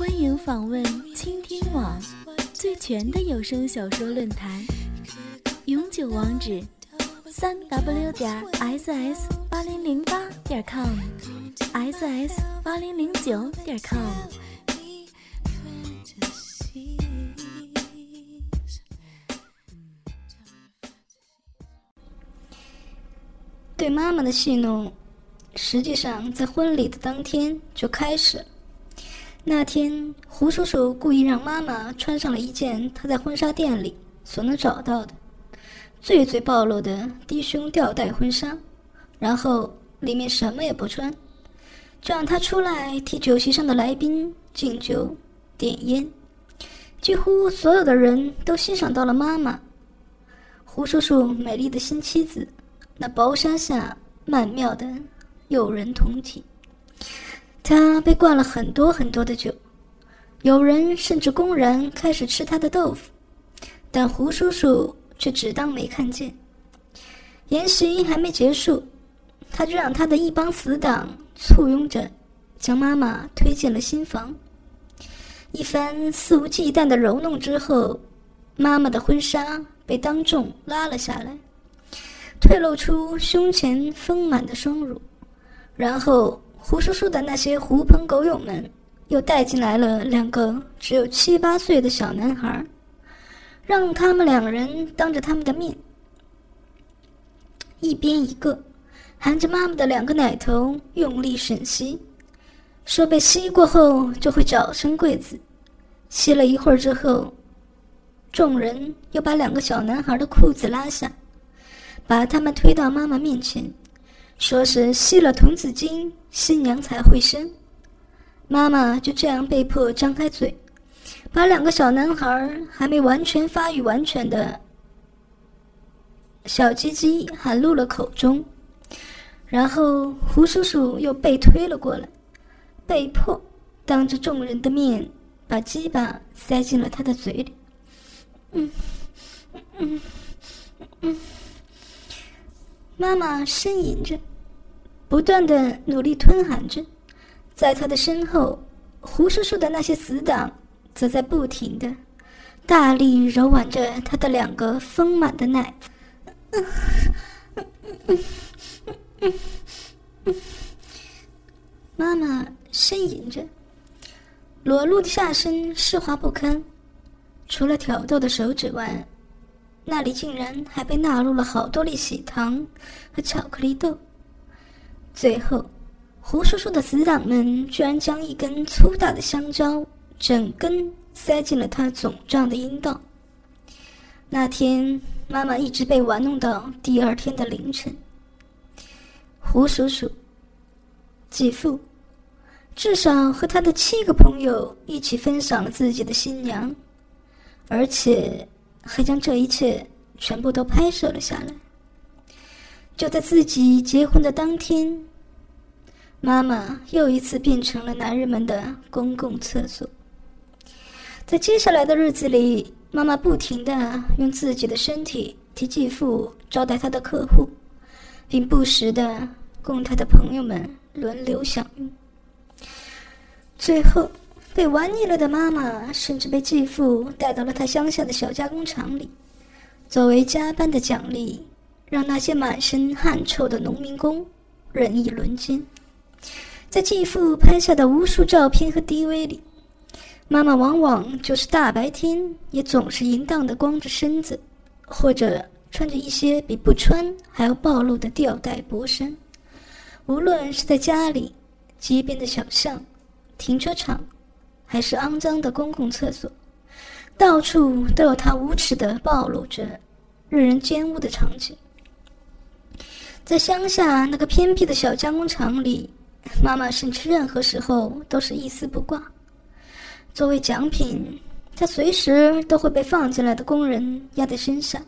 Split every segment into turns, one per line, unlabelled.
欢迎访问倾听网最全的有声小说论坛，永久网址：三 w 点 ss 八零零八点 com，ss 八零零九点 com。
对妈妈的戏弄，实际上在婚礼的当天就开始了。那天，胡叔叔故意让妈妈穿上了一件他在婚纱店里所能找到的最最暴露的低胸吊带婚纱，然后里面什么也不穿，就让她出来替酒席上的来宾敬酒、点烟。几乎所有的人都欣赏到了妈妈，胡叔叔美丽的新妻子。那薄纱下曼妙的诱人酮体，他被灌了很多很多的酒，有人甚至公然开始吃他的豆腐，但胡叔叔却只当没看见。宴席还没结束，他就让他的一帮死党簇拥着，将妈妈推进了新房。一番肆无忌惮的揉弄之后，妈妈的婚纱被当众拉了下来。褪露出胸前丰满的双乳，然后胡叔叔的那些狐朋狗友们又带进来了两个只有七八岁的小男孩，让他们两人当着他们的面，一边一个含着妈妈的两个奶头用力吮吸，说被吸过后就会早生贵子。吸了一会儿之后，众人又把两个小男孩的裤子拉下。把他们推到妈妈面前，说是吸了童子精，新娘才会生。妈妈就这样被迫张开嘴，把两个小男孩还没完全发育完全的小鸡鸡含入了口中，然后胡叔叔又被推了过来，被迫当着众人的面把鸡巴塞进了他的嘴里。嗯，嗯，嗯。妈妈呻吟着，不断的努力吞喊着，在他的身后，胡叔叔的那些死党则在不停的大力揉挽着他的两个丰满的奶。妈妈呻吟着，裸露的下身湿滑不堪，除了挑逗的手指外。那里竟然还被纳入了好多粒喜糖和巧克力豆。最后，胡叔叔的死党们居然将一根粗大的香蕉整根塞进了他肿胀的阴道。那天，妈妈一直被玩弄到第二天的凌晨。胡叔叔、继父，至少和他的七个朋友一起分享了自己的新娘，而且。还将这一切全部都拍摄了下来。就在自己结婚的当天，妈妈又一次变成了男人们的公共厕所。在接下来的日子里，妈妈不停的用自己的身体替继父招待他的客户，并不时的供他的朋友们轮流享用。最后。被玩腻了的妈妈，甚至被继父带到了他乡下的小加工厂里，作为加班的奖励，让那些满身汗臭的农民工任意轮奸。在继父拍下的无数照片和 DV 里，妈妈往往就是大白天也总是淫荡的光着身子，或者穿着一些比不穿还要暴露的吊带薄衫。无论是在家里、街边的小巷、停车场。还是肮脏的公共厕所，到处都有她无耻的暴露着任人奸污的场景。在乡下那个偏僻的小加工厂里，妈妈甚至任何时候都是一丝不挂。作为奖品，她随时都会被放进来的工人压在身上。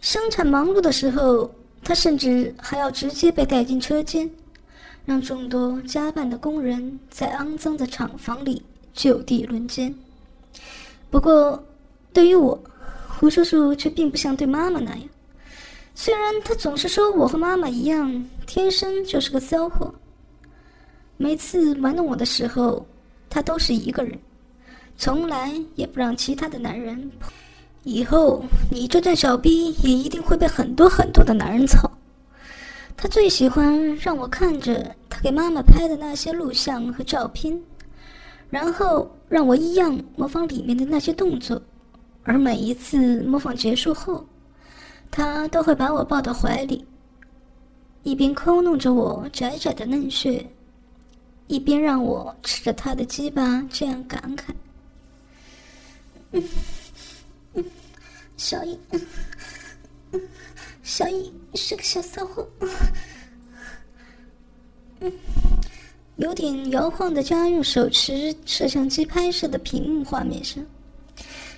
生产忙碌的时候，她甚至还要直接被带进车间，让众多加班的工人在肮脏的厂房里。就地轮奸。不过，对于我，胡叔叔却并不像对妈妈那样。虽然他总是说我和妈妈一样，天生就是个骚货。每次玩弄我的时候，他都是一个人，从来也不让其他的男人碰。以后你这阵小逼也一定会被很多很多的男人操。他最喜欢让我看着他给妈妈拍的那些录像和照片，然后让我一样模仿里面的那些动作。而每一次模仿结束后，他都会把我抱到怀里，一边抠弄着我窄窄的嫩穴，一边让我吃着他的鸡巴，这样感慨：“嗯嗯，小易，嗯，小易是个小骚货。”嗯，有点摇晃的家用手持摄像机拍摄的屏幕画面上。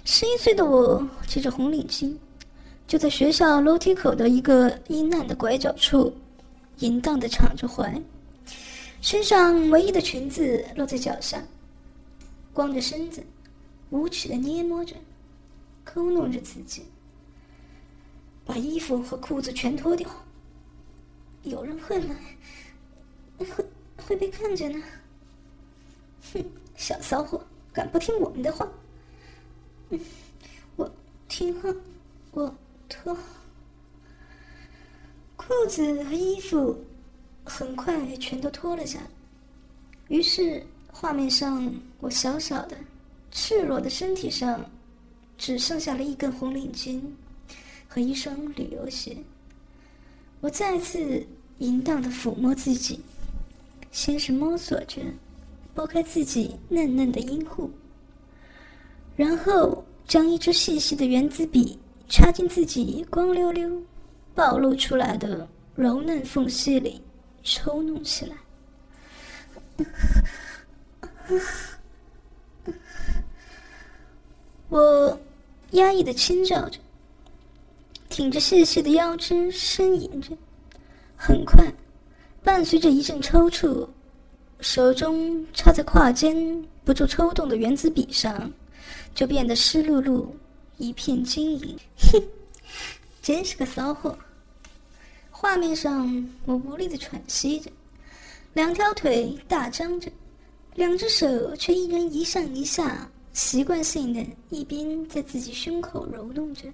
十一岁的我系着红领巾，就在学校楼梯口的一个阴暗的拐角处，淫荡的敞着怀，身上唯一的裙子落在脚下，光着身子，无耻的捏摸着，抠弄着自己，把衣服和裤子全脱掉。有人会来，会会被看见呢。哼，小骚货，敢不听我们的话？嗯我听话，我脱裤子和衣服，很快全都脱了下来。于是画面上，我小小的、赤裸的身体上，只剩下了一根红领巾和一双旅游鞋。我再次淫荡的抚摸自己，先是摸索着拨开自己嫩嫩的阴户。然后将一支细细的圆珠笔插进自己光溜溜、暴露出来的柔嫩缝隙里，抽弄起来。我压抑的轻叫着，挺着细细的腰肢呻吟着。很快，伴随着一阵抽搐，手中插在胯间不住抽动的原子笔上。就变得湿漉漉，一片晶莹。哼，真是个骚货！画面上，我无力的喘息着，两条腿大张着，两只手却一人一上一下，习惯性的一边在自己胸口揉弄着，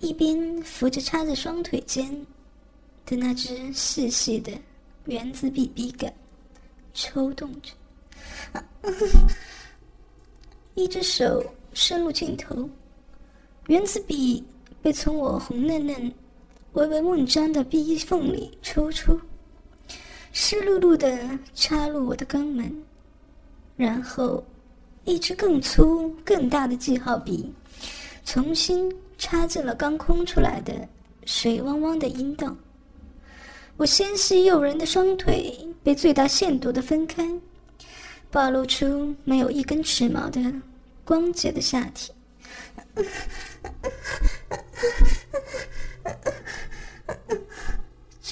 一边扶着插在双腿间的那只细细的圆子笔笔杆，抽动着。一只手。伸入镜头，原子笔被从我红嫩嫩、微微梦张的逼缝里抽出，湿漉漉的插入我的肛门，然后，一支更粗、更大的记号笔，重新插进了刚空出来的水汪汪的阴道。我纤细诱人的双腿被最大限度的分开，暴露出没有一根齿毛的。光洁的下体，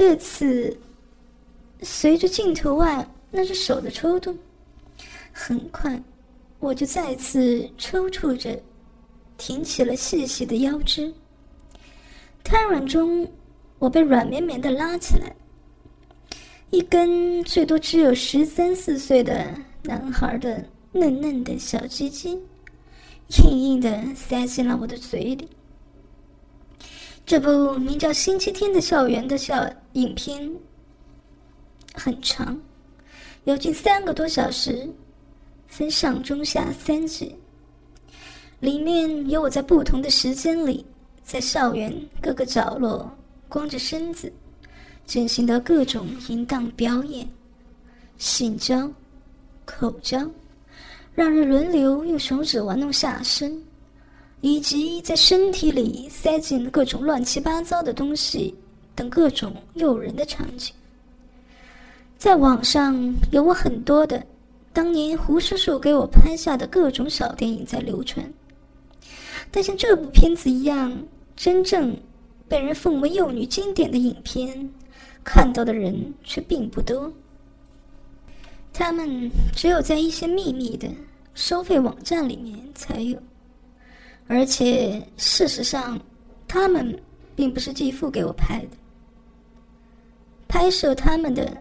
这次随着镜头外那只手的抽动，很快我就再次抽搐着，挺起了细细的腰肢。瘫软中，我被软绵绵的拉起来，一根最多只有十三四岁的男孩的嫩嫩的小鸡鸡。硬硬的塞进了我的嘴里。这部名叫《星期天的校园》的小影片很长，有近三个多小时，分上中下三集。里面有我在不同的时间里，在校园各个角落光着身子进行的各种淫荡表演、性交、口交。让人轮流用手指玩弄下身，以及在身体里塞进各种乱七八糟的东西等各种诱人的场景。在网上有我很多的当年胡叔叔给我拍下的各种小电影在流传，但像这部片子一样真正被人奉为幼女经典的影片，看到的人却并不多。他们只有在一些秘密的收费网站里面才有，而且事实上，他们并不是继父给我拍的。拍摄他们的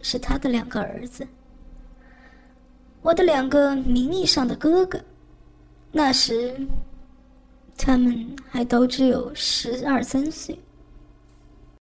是他的两个儿子。我的两个名义上的哥哥。那时，他们还都只有十二三岁。